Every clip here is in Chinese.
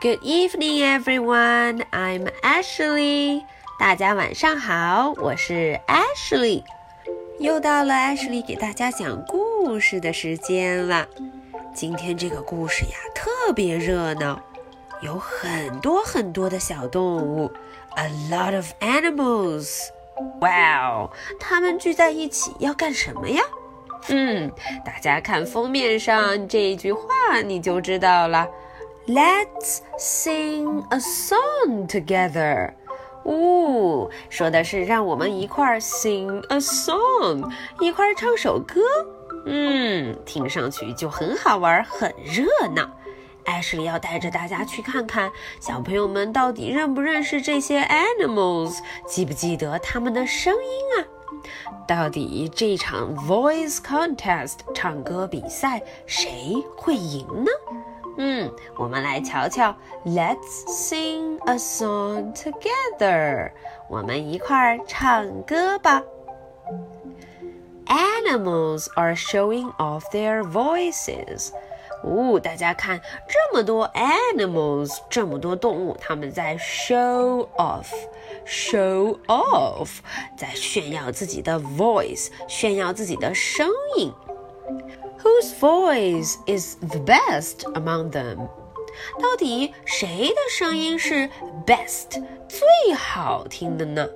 Good evening, everyone. I'm Ashley. 大家晚上好，我是 Ashley。又到了 Ashley 给大家讲故事的时间了。今天这个故事呀，特别热闹，有很多很多的小动物，a lot of animals。哇哦，它们聚在一起要干什么呀？嗯，大家看封面上这一句话，你就知道了。Let's sing a song together。哦，说的是让我们一块儿 sing a song，一块儿唱首歌。嗯，听上去就很好玩，很热闹。艾什莉要带着大家去看看，小朋友们到底认不认识这些 animals，记不记得它们的声音啊？到底这场 voice contest 唱歌比赛谁会赢呢？嗯，我们来瞧瞧，Let's sing a song together。我们一块儿唱歌吧。Animals are showing off their voices。哦，大家看，这么多 animals，这么多动物，它们在 show off，show off，在炫耀自己的 voice，炫耀自己的声音。 Whose voice is the best among them？到底谁的声音是 best 最好听的呢？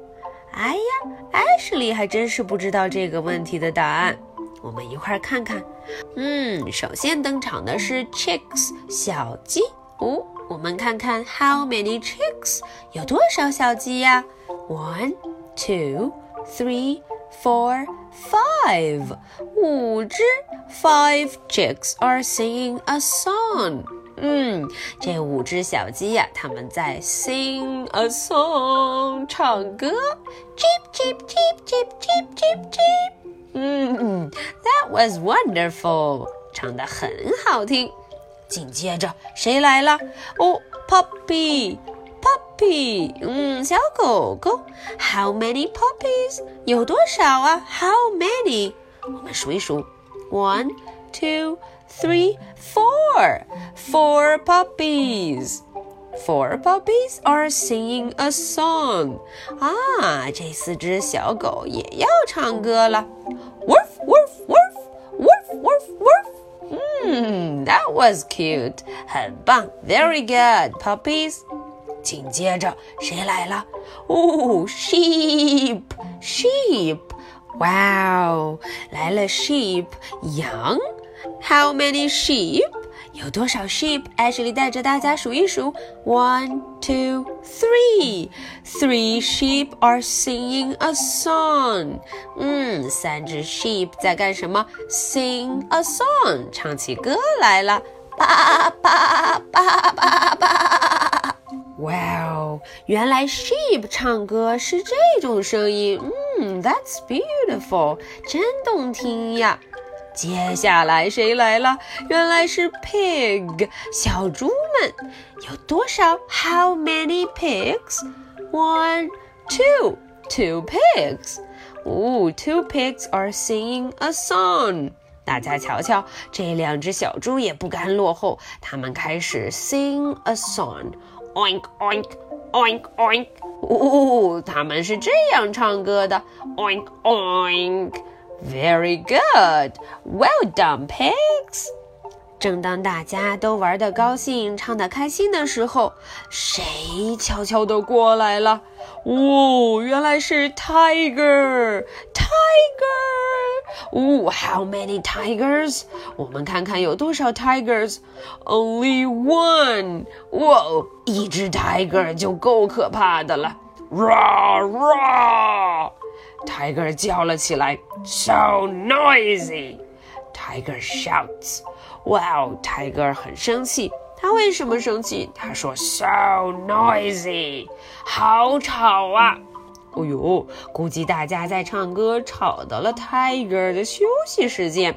哎呀，艾什莉还真是不知道这个问题的答案。我们一块儿看看。嗯，首先登场的是 chicks 小鸡。哦，我们看看 how many chicks 有多少小鸡呀？One, two, three. four, five. 五只 five chicks are singing a song. 嗯，这五只小鸡呀、它们在 sing a song 唱歌 Chip, chip, chip, chip, chip, chip, chip。嗯，That was wonderful，唱得很好听。紧接着谁来了？哦，Puppy。puppy，嗯，小狗狗。How many puppies？有多少啊？How many？我们数一数 ：one, two, three, four. Four puppies. Four puppies are singing a song. 啊，这四只小狗也要唱歌了。Woof, woof, woof, woof, woof, woof. 嗯，That was cute. 很棒，Very good, puppies. 紧接着谁来了？哦，sheep，sheep， 哇哦，来了 sheep，羊。How many sheep？有多少 sheep？艾什莉带着大家数一数。One, two, three. Three sheep are singing a song. 嗯，三只 sheep 在干什么？Sing a song，唱起歌来了。叭叭叭叭叭。哇哦，原来 sheep 唱歌是这种声音，嗯 ，That's beautiful，真动听呀。接下来谁来了？原来是 pig，小猪们。有多少？How many pigs？One, two, two pigs。哦，two pigs are singing a song。大家瞧瞧，这两只小猪也不甘落后，它们开始 sing a song。Oink oink oink oink，哦，他们是这样唱歌的。Oink oink，very good，well done pigs。正当大家都玩得高兴、唱得开心的时候，谁悄悄地过来了？哦，原来是 tiger，tiger。哦，how many tigers？我们看看有多少 tigers？Only one。哇哦，一只 tiger 就够可怕的了。Raw raw！Tiger 叫了起来，so noisy。Tiger shouts。哇哦，Tiger 很生气。他为什么生气？他说：“So noisy，好吵啊！”哦呦，估计大家在唱歌，吵到了 Tiger 的休息时间。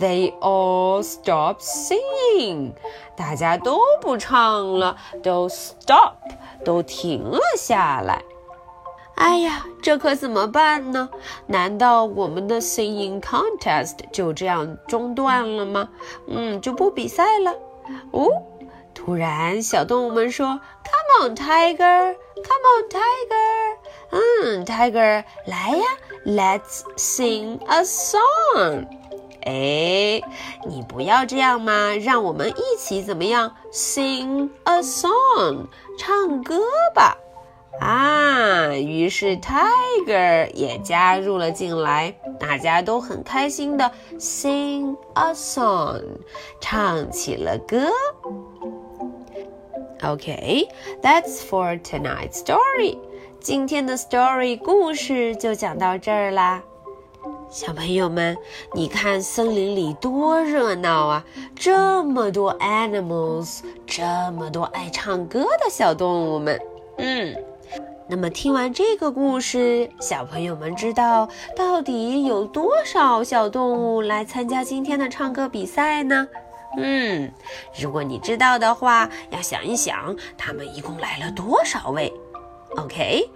They all stop singing，大家都不唱了，都 stop，都停了下来。哎呀，这可怎么办呢？难道我们的 singing contest 就这样中断了吗？嗯，就不比赛了？哦，突然，小动物们说：“Come on, tiger! Come on, tiger!” 嗯，tiger，来呀，Let's sing a song。哎，你不要这样嘛，让我们一起怎么样？Sing a song，唱歌吧。啊，于是 tiger 也加入了进来，大家都很开心的 sing a song，唱起了歌。Okay, that's for tonight's story. 今天的 story 故事就讲到这儿啦。小朋友们，你看森林里多热闹啊！这么多 animals，这么多爱唱歌的小动物们。嗯，那么听完这个故事，小朋友们知道到底有多少小动物来参加今天的唱歌比赛呢？嗯，如果你知道的话，要想一想，他们一共来了多少位？OK，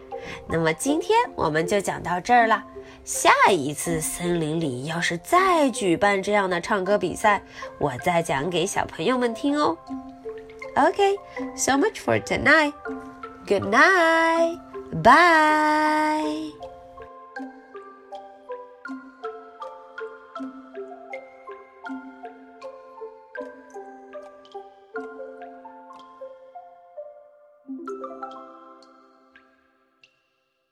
那么今天我们就讲到这儿了。下一次森林里要是再举办这样的唱歌比赛，我再讲给小朋友们听哦。OK，so much for tonight. Good night. Bye.